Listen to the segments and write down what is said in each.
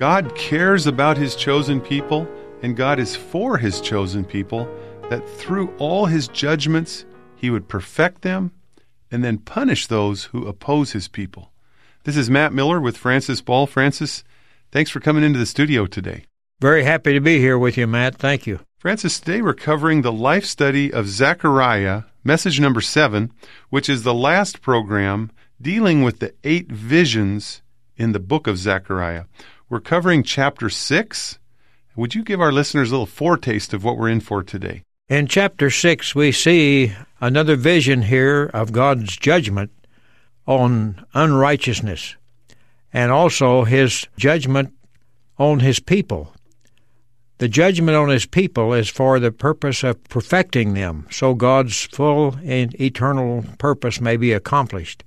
God cares about his chosen people, and God is for his chosen people, that through all his judgments he would perfect them and then punish those who oppose his people. This is Matt Miller with Francis Ball. Francis, thanks for coming into the studio today. Very happy to be here with you, Matt. Thank you. Francis, today we're covering the life study of Zechariah, message number seven, which is the last program dealing with the eight visions in the book of Zechariah. We're covering chapter 6. Would you give our listeners a little foretaste of what we're in for today? In chapter 6, we see another vision here of God's judgment on unrighteousness and also his judgment on his people. The judgment on his people is for the purpose of perfecting them, so God's full and eternal purpose may be accomplished.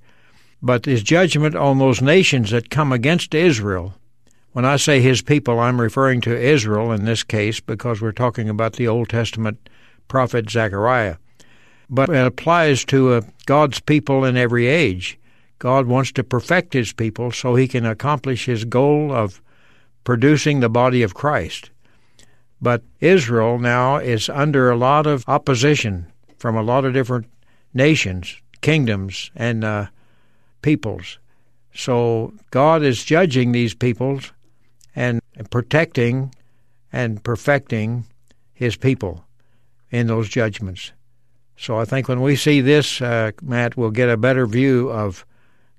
But his judgment on those nations that come against Israel when I say his people, I'm referring to Israel in this case because we're talking about the Old Testament prophet Zechariah. But it applies to uh, God's people in every age. God wants to perfect his people so he can accomplish his goal of producing the body of Christ. But Israel now is under a lot of opposition from a lot of different nations, kingdoms, and uh, peoples. So God is judging these peoples and protecting and perfecting his people in those judgments. So I think when we see this, uh, Matt, we'll get a better view of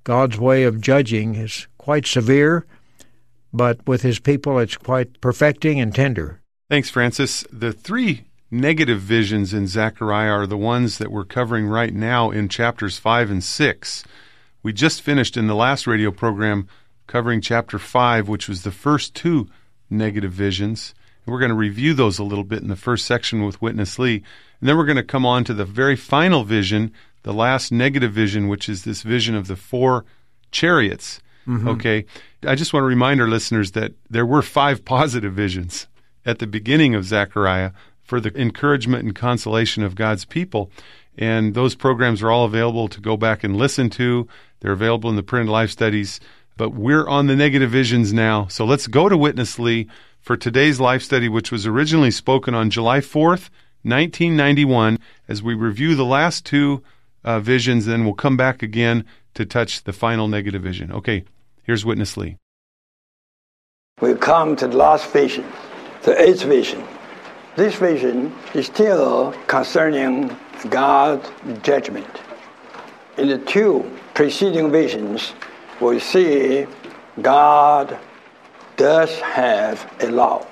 God's way of judging is quite severe, but with his people it's quite perfecting and tender. Thanks, Francis. The three negative visions in Zechariah are the ones that we're covering right now in chapters 5 and 6. We just finished in the last radio program covering chapter 5, which was the first two negative visions. And we're going to review those a little bit in the first section with Witness Lee. And then we're going to come on to the very final vision, the last negative vision, which is this vision of the four chariots. Mm-hmm. Okay. I just want to remind our listeners that there were five positive visions at the beginning of Zechariah for the encouragement and consolation of God's people. And those programs are all available to go back and listen to. They're available in the Print Life Studies but we're on the negative visions now. So let's go to Witness Lee for today's life study, which was originally spoken on July 4th, 1991, as we review the last two uh, visions. Then we'll come back again to touch the final negative vision. Okay, here's Witness Lee. We've come to the last vision, the eighth vision. This vision is still concerning God's judgment. In the two preceding visions, we see God does have a law,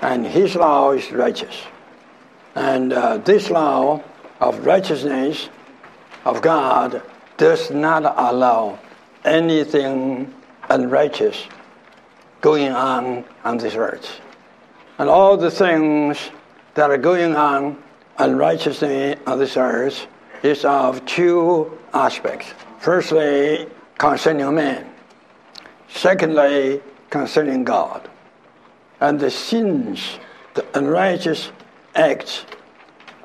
and His law is righteous. And uh, this law of righteousness of God does not allow anything unrighteous going on on this earth. And all the things that are going on unrighteously on this earth is of two aspects. Firstly, concerning man. Secondly, concerning God. And the sins, the unrighteous acts,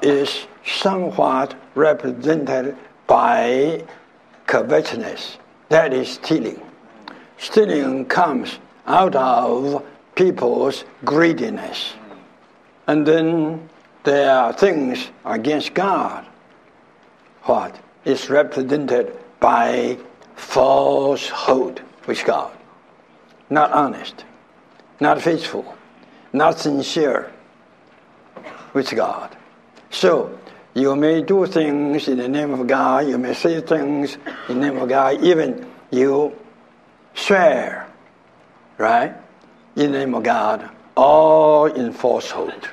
is somewhat represented by covetousness, that is stealing. Stealing comes out of people's greediness. And then there are things against God. What is represented by falsehood with God. Not honest, not faithful, not sincere with God. So, you may do things in the name of God, you may say things in the name of God, even you swear, right, in the name of God, all in falsehood.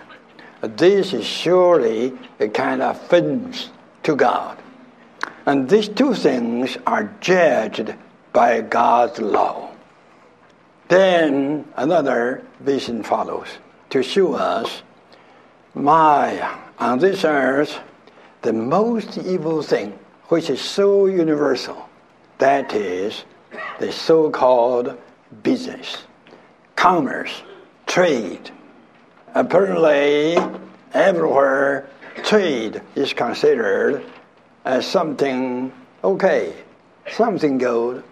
This is surely a kind of offense to God. And these two things are judged by God's law. Then another vision follows to show us my on this earth the most evil thing which is so universal that is the so-called business commerce trade apparently everywhere trade is considered as something okay something good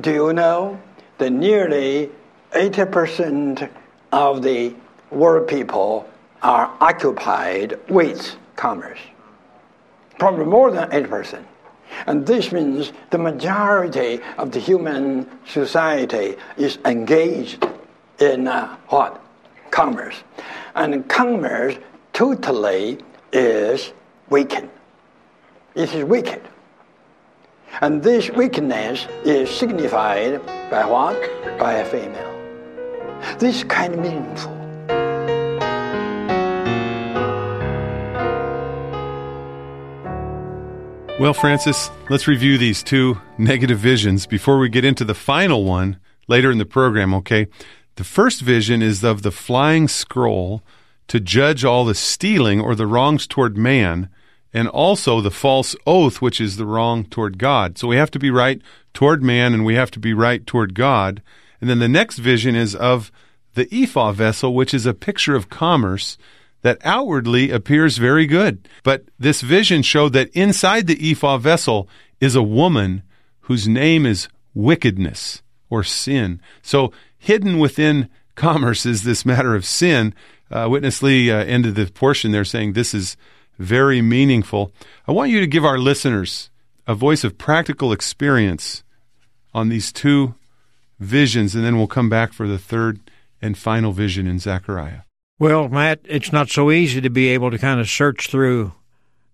do you know that nearly 80% of the world people are occupied with commerce. Probably more than 80%. And this means the majority of the human society is engaged in uh, what? Commerce. And commerce totally is wicked. It is wicked. And this wickedness is signified by what? By a female. This is kind of meaningful. Well, Francis, let's review these two negative visions before we get into the final one later in the program, okay? The first vision is of the flying scroll to judge all the stealing or the wrongs toward man, and also the false oath, which is the wrong toward God. So we have to be right toward man and we have to be right toward God. And then the next vision is of the ephah vessel, which is a picture of commerce that outwardly appears very good. But this vision showed that inside the ephah vessel is a woman whose name is wickedness or sin. So hidden within commerce is this matter of sin. Uh, Witness Lee uh, ended the portion there saying this is very meaningful. I want you to give our listeners a voice of practical experience on these two visions, and then we'll come back for the third and final vision in Zechariah. Well, Matt, it's not so easy to be able to kind of search through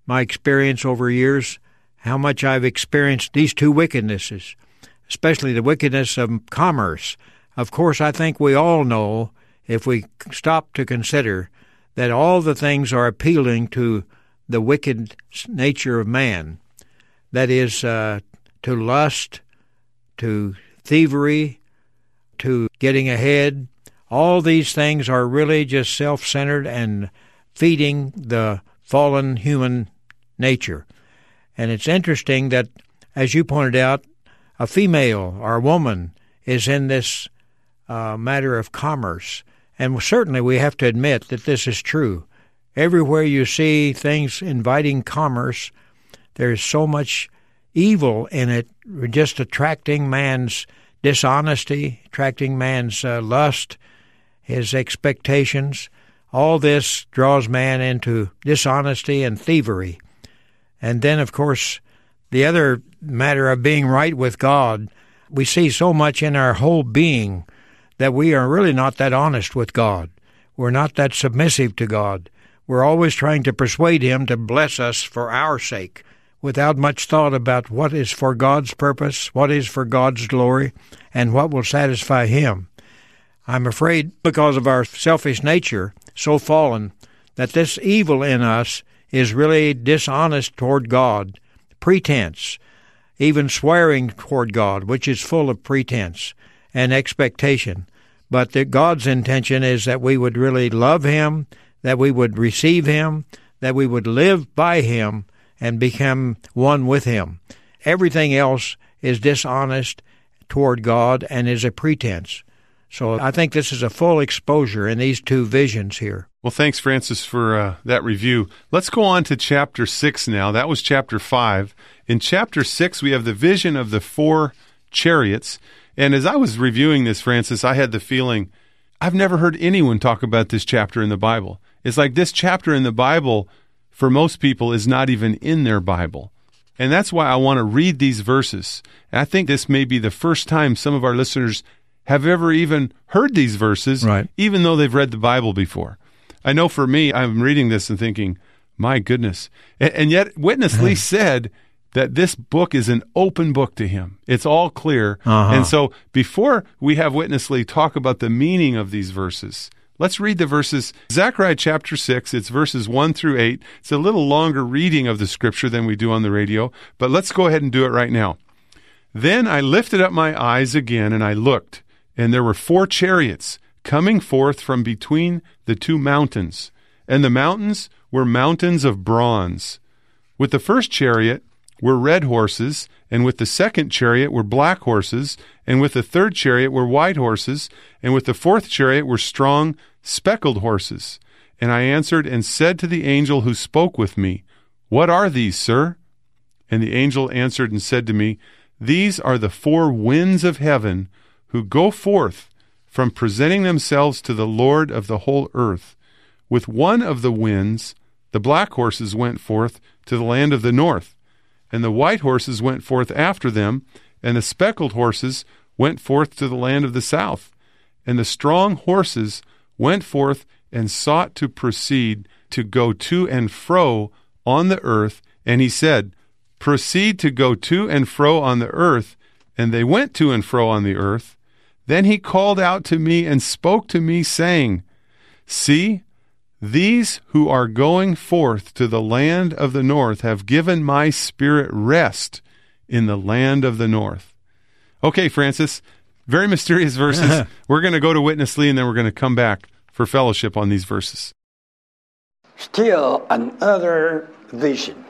my experience over years, how much I've experienced these two wickednesses, especially the wickedness of commerce. Of course, I think we all know, if we stop to consider, that all the things are appealing to the wicked nature of man. That is, uh, to lust, to thievery, to getting ahead, all these things are really just self centered and feeding the fallen human nature. And it's interesting that, as you pointed out, a female or a woman is in this uh, matter of commerce. And certainly we have to admit that this is true. Everywhere you see things inviting commerce, there's so much evil in it, just attracting man's dishonesty, attracting man's uh, lust, his expectations. All this draws man into dishonesty and thievery. And then, of course, the other matter of being right with God, we see so much in our whole being that we are really not that honest with God. We're not that submissive to God. We're always trying to persuade Him to bless us for our sake without much thought about what is for God's purpose, what is for God's glory, and what will satisfy Him. I'm afraid, because of our selfish nature, so fallen, that this evil in us is really dishonest toward God, pretense, even swearing toward God, which is full of pretense and expectation. But that God's intention is that we would really love Him, that we would receive Him, that we would live by Him and become one with Him. Everything else is dishonest toward God and is a pretense. So I think this is a full exposure in these two visions here. Well, thanks, Francis, for uh, that review. Let's go on to chapter 6 now. That was chapter 5. In chapter 6, we have the vision of the four chariots. And as I was reviewing this, Francis, I had the feeling I've never heard anyone talk about this chapter in the Bible. It's like this chapter in the Bible, for most people, is not even in their Bible. And that's why I want to read these verses. And I think this may be the first time some of our listeners have ever even heard these verses, right. even though they've read the Bible before. I know for me, I'm reading this and thinking, my goodness. And, and yet, Witness Lee said that this book is an open book to him. It's all clear. Uh-huh. And so, before we have Witness Lee talk about the meaning of these verses, let's read the verses. Zechariah chapter 6, it's verses 1 through 8. It's a little longer reading of the scripture than we do on the radio, but let's go ahead and do it right now. Then I lifted up my eyes again, and I looked, and there were four chariots coming forth from between the two mountains, and the mountains were mountains of bronze. With the first chariot were red horses, and with the second chariot were black horses, and with the third chariot were white horses, and with the fourth chariot were strong, speckled horses. And I answered and said to the angel who spoke with me, What are these, sir? And the angel answered and said to me, These are the four winds of heaven who go forth from presenting themselves to the Lord of the whole earth. With one of the winds, the black horses went forth to the land of the north, and the white horses went forth after them, and the speckled horses went forth to the land of the south. And the strong horses went forth and sought to proceed to go to and fro on the earth. And he said, Proceed to go to and fro on the earth. And they went to and fro on the earth. Then he called out to me and spoke to me, saying, See, these who are going forth to the land of the north have given my spirit rest in the land of the north. Okay, Francis, very mysterious verses. we're going to go to Witness Lee and then we're going to come back for fellowship on these verses. Still another vision,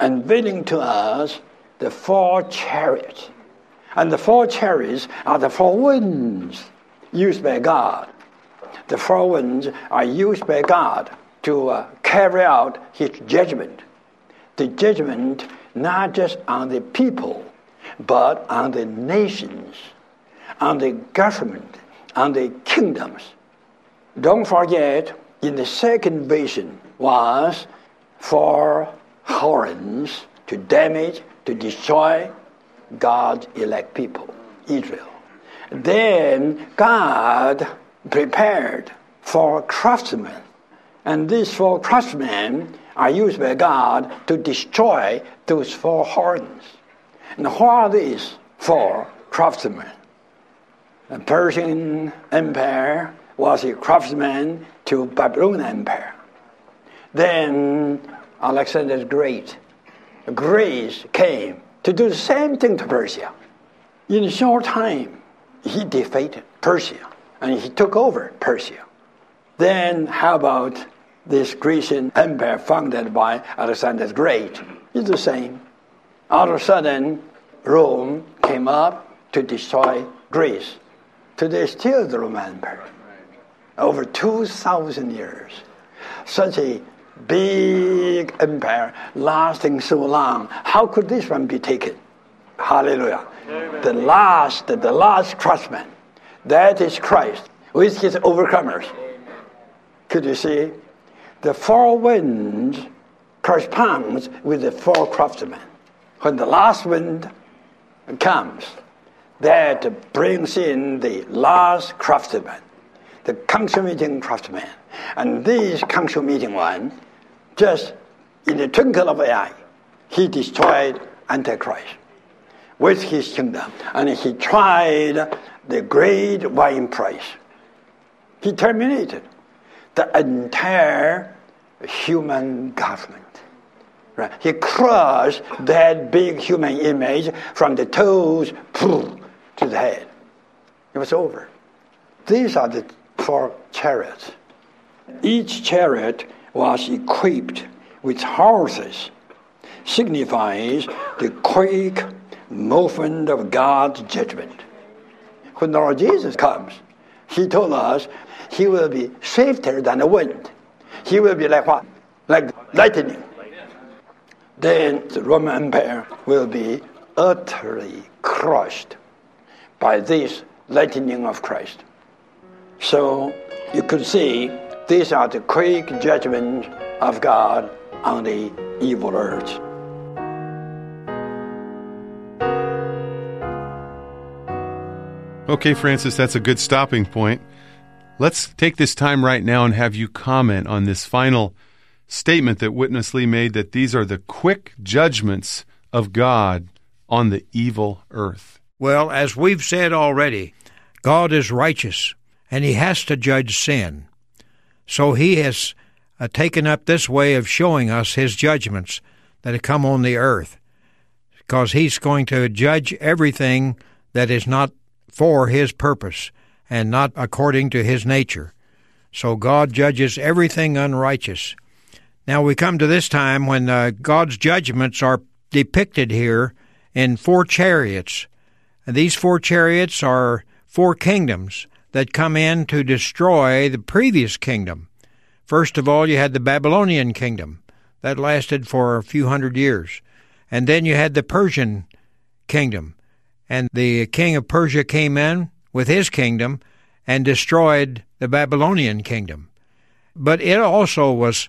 unveiling to us the four chariots and the four chariots are the four winds used by God. The four winds are used by God to uh, carry out His judgment. The judgment not just on the people, but on the nations, on the government, on the kingdoms. Don't forget, in the second vision was four horns to damage, to destroy, God's elect people, Israel. Then God prepared four craftsmen. And these four craftsmen are used by God to destroy those four horns. And who are these four craftsmen? The Persian Empire was a craftsman to Babylon Empire. Then Alexander the Great, Greece came to do the same thing to Persia. In a short time, he defeated Persia and he took over Persia. Then, how about this Grecian empire founded by Alexander the Great? It's the same. All of a sudden, Rome came up to destroy Greece. Today, still the Roman Empire. Over 2,000 years. Such a big empire lasting so long. How could this one be taken? Hallelujah. Amen. The last, the last craftsman, that is Christ with his overcomers. Could you see? The four winds corresponds with the four craftsmen. When the last wind comes, that brings in the last craftsman, the consummating craftsman. And this consummating one just in the twinkle of an eye, he destroyed Antichrist with his kingdom. And he tried the great wine price. He terminated the entire human government. Right? He crushed that big human image from the toes to the head. It was over. These are the four chariots. Each chariot was equipped with horses, signifies the quick movement of God's judgment. When Lord Jesus comes, He told us He will be swifter than the wind. He will be like what? Like lightning. Then the Roman Empire will be utterly crushed by this lightning of Christ. So you could see these are the quick judgment of God on the evil earth. Okay, Francis, that's a good stopping point. Let's take this time right now and have you comment on this final statement that Witness Lee made that these are the quick judgments of God on the evil earth. Well, as we've said already, God is righteous and he has to judge sin. So he has uh, taken up this way of showing us his judgments that have come on the earth. because he's going to judge everything that is not for his purpose and not according to his nature. So God judges everything unrighteous. Now we come to this time when uh, God's judgments are depicted here in four chariots. And these four chariots are four kingdoms that come in to destroy the previous kingdom. First of all, you had the Babylonian kingdom. That lasted for a few hundred years. And then you had the Persian kingdom. And the king of Persia came in with his kingdom and destroyed the Babylonian kingdom. But it also was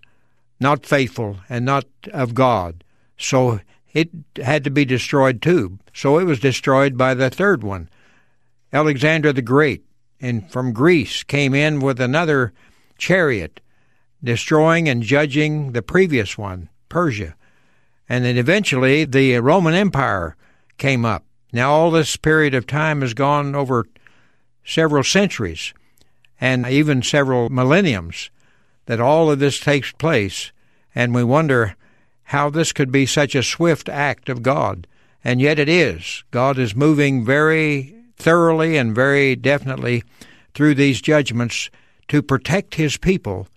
not faithful and not of God. So it had to be destroyed too. So it was destroyed by the third one. Alexander the Great and from Greece came in with another chariot, destroying and judging the previous one, Persia. And then eventually the Roman Empire came up. Now all this period of time has gone over several centuries and even several millenniums that all of this takes place, and we wonder how this could be such a swift act of God. And yet it is. God is moving very thoroughly and very definitely through these judgments to protect his people,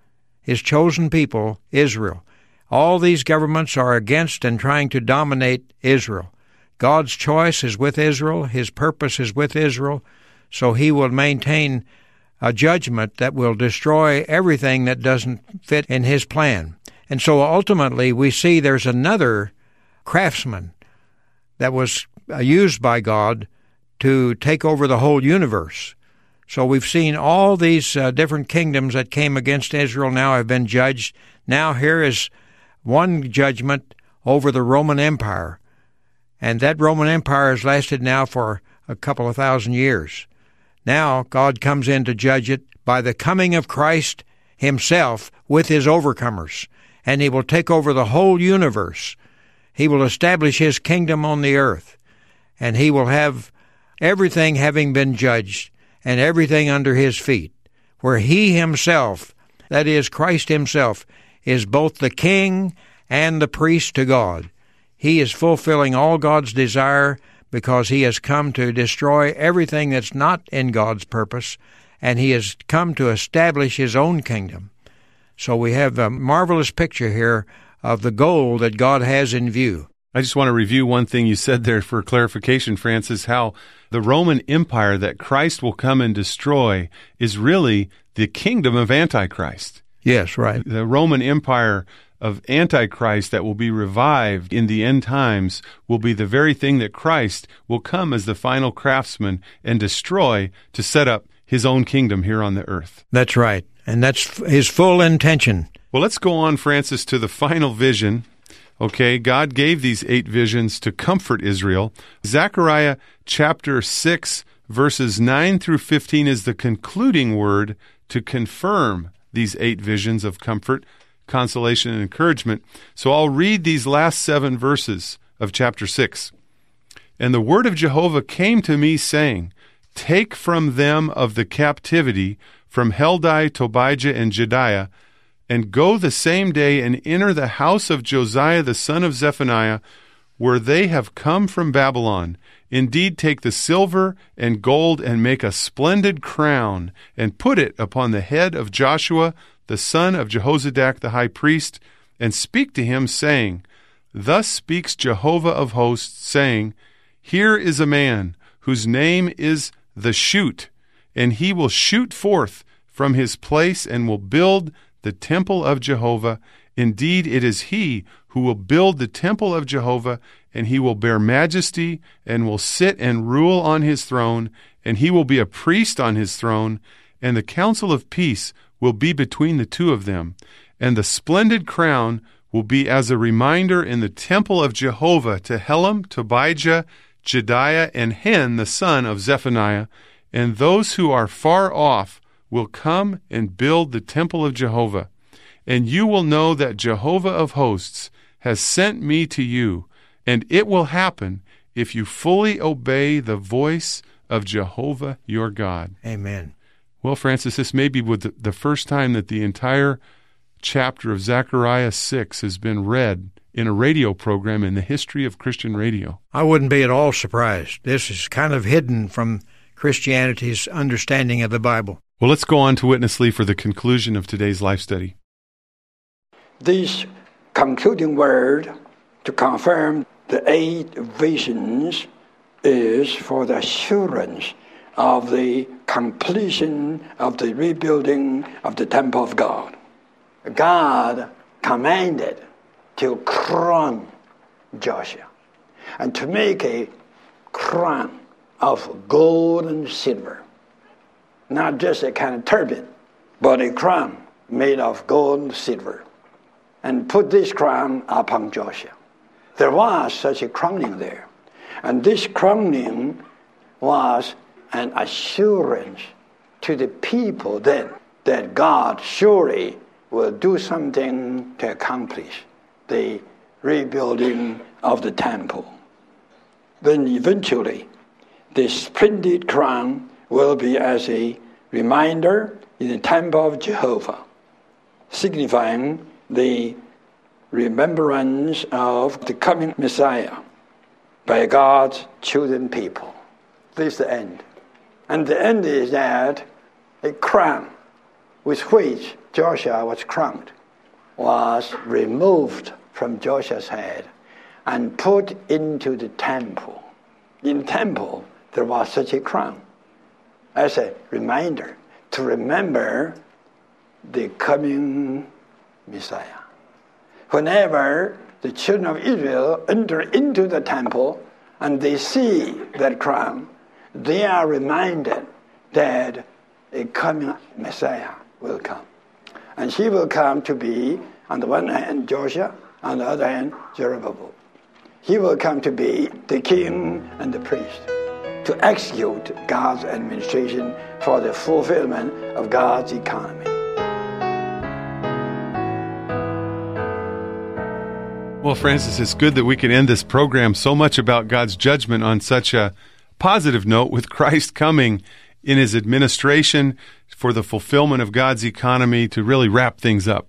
his chosen people, Israel. All these governments are against and trying to dominate Israel. God's choice is with Israel, his purpose is with Israel, so he will maintain a judgment that will destroy everything that doesn't fit in his plan. And so ultimately, we see there's another craftsman that was uh, used by God to take over the whole universe. So we've seen all these uh, different kingdoms that came against Israel now have been judged. Now here is one judgment over the Roman Empire. And that Roman Empire has lasted now for a couple of thousand years. Now God comes in to judge it by the coming of Christ himself with his overcomers, and he will take over the whole universe. He will establish his kingdom on the earth, and he will have everything having been judged and everything under his feet, where he himself, that is, Christ himself, is both the king and the priest to God. He is fulfilling all God's desire because he has come to destroy everything that's not in God's purpose, and he has come to establish his own kingdom. So we have a marvelous picture here of the goal that God has in view. I just want to review one thing you said there for clarification, Francis, how the Roman Empire that Christ will come and destroy is really the kingdom of Antichrist. Yes, right. The Roman Empire of Antichrist that will be revived in the end times will be the very thing that Christ will come as the final craftsman and destroy to set up his own kingdom here on the earth. That's right. And that's his full intention. Well, let's go on, Francis, to the final vision. Okay, God gave these eight visions to comfort Israel. Zechariah chapter 6, verses 9 through 15 is the concluding word to confirm these eight visions of comfort consolation, and encouragement. So I'll read these last seven verses of chapter 6. And the word of Jehovah came to me, saying, Take from them of the captivity, from Heldai, Tobijah, and Jedaiah, and go the same day and enter the house of Josiah the son of Zephaniah, where they have come from Babylon. Indeed, take the silver and gold and make a splendid crown, and put it upon the head of Joshua the son of Jehozadak the high priest, and speak to him, saying, Thus speaks Jehovah of hosts, saying, Here is a man whose name is the shoot, and he will shoot forth from his place and will build the temple of Jehovah. Indeed, it is he who will build the temple of Jehovah, and he will bear majesty, and will sit and rule on his throne, and he will be a priest on his throne, and the counsel of peace will be between the two of them, and the splendid crown will be as a reminder in the temple of Jehovah to Helem, Tobijah, Jedaiah, and Hen, the son of Zephaniah, and those who are far off will come and build the temple of Jehovah. And you will know that Jehovah of hosts has sent me to you, and it will happen if you fully obey the voice of Jehovah your God. Amen. Well, Francis, this may be the first time that the entire chapter of Zechariah 6 has been read in a radio program in the history of Christian radio. I wouldn't be at all surprised. This is kind of hidden from Christianity's understanding of the Bible. Well, let's go on to Witness Lee for the conclusion of today's life study. This concluding word to confirm the eight visions is for the assurance of the completion of the rebuilding of the temple of God. God commanded to crown Joshua and to make a crown of gold and silver. Not just a kind of turban, but a crown made of gold and silver. And put this crown upon Joshua. There was such a crowning there. And this crowning was an assurance to the people then that God surely will do something to accomplish the rebuilding of the temple. Then eventually, the splendid crown will be as a reminder in the temple of Jehovah, signifying the remembrance of the coming Messiah by God's chosen people. This is the end. And the end is that a crown with which Joshua was crowned was removed from Joshua's head and put into the temple. In temple, there was such a crown as a reminder to remember the coming Messiah. Whenever the children of Israel enter into the temple and they see that crown, they are reminded that a coming Messiah will come. And he will come to be, on the one hand, Joshua, on the other hand, Zerubbabel. He will come to be the king and the priest, to execute God's administration for the fulfillment of God's economy. Well, Francis, it's good that we can end this program so much about God's judgment on such a positive note with Christ coming in his administration for the fulfillment of God's economy to really wrap things up.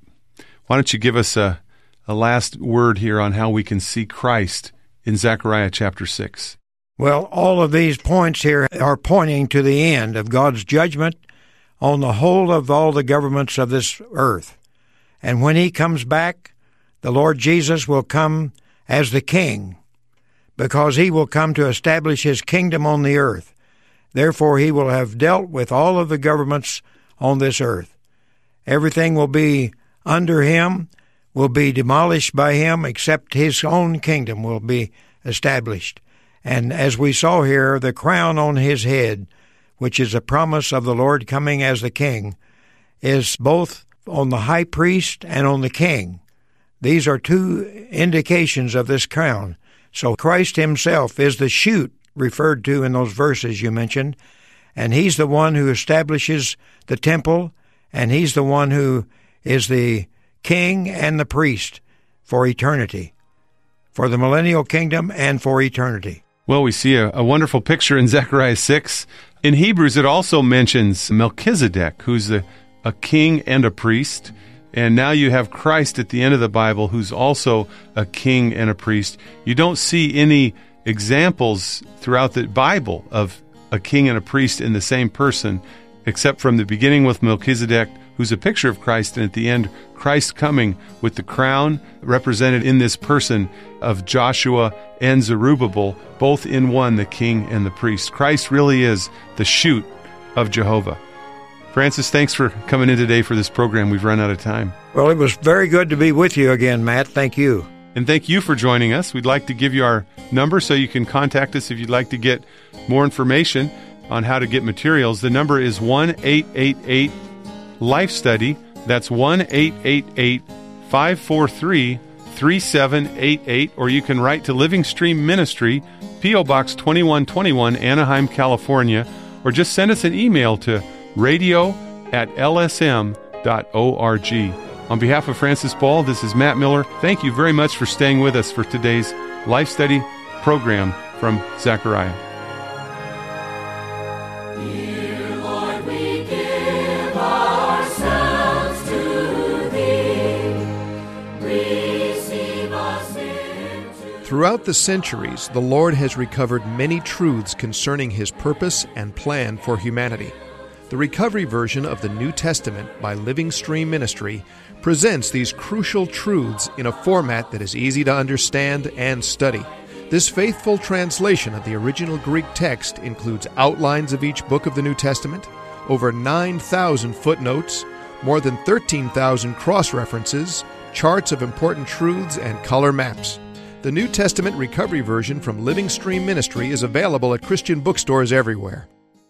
Why don't you give us a, a last word here on how we can see Christ in Zechariah chapter 6? Well, all of these points here are pointing to the end of God's judgment on the whole of all the governments of this earth. And when he comes back, the Lord Jesus will come as the King, because he will come to establish his kingdom on the earth. Therefore, he will have dealt with all of the governments on this earth. Everything will be under him, will be demolished by him, except his own kingdom will be established. And as we saw here, the crown on his head, which is a promise of the Lord coming as the king, is both on the high priest and on the king. These are two indications of this crown. So Christ himself is the shoot referred to in those verses you mentioned, and he's the one who establishes the temple, and he's the one who is the king and the priest for eternity, for the millennial kingdom and for eternity. Well, we see a, a wonderful picture in Zechariah 6. In Hebrews, it also mentions Melchizedek, who's a, a king and a priest. And now you have Christ at the end of the Bible, who's also a king and a priest. You don't see any examples throughout the Bible of a king and a priest in the same person, except from the beginning with Melchizedek, who's a picture of Christ, and at the end, Christ coming with the crown represented in this person of Joshua and Zerubbabel, both in one, the king and the priest. Christ really is the shoot of Jehovah. Francis, thanks for coming in today for this program. We've run out of time. Well, it was very good to be with you again, Matt. Thank you. And thank you for joining us. We'd like to give you our number so you can contact us if you'd like to get more information on how to get materials. The number is 1 888 Life Study. That's 1 888 543 3788. Or you can write to Living Stream Ministry, P.O. Box 2121, Anaheim, California. Or just send us an email to radio at lsm.org. On behalf of Francis Ball, this is Matt Miller. Thank you very much for staying with us for today's Life Study program from Zechariah. Throughout the centuries, the Lord has recovered many truths concerning His purpose and plan for humanity. The recovery version of the New Testament by Living Stream Ministry presents these crucial truths in a format that is easy to understand and study. This faithful translation of the original Greek text includes outlines of each book of the New Testament, over 9,000 footnotes, more than 13,000 cross references, charts of important truths, and color maps. The New Testament Recovery Version from Living Stream Ministry is available at Christian bookstores everywhere.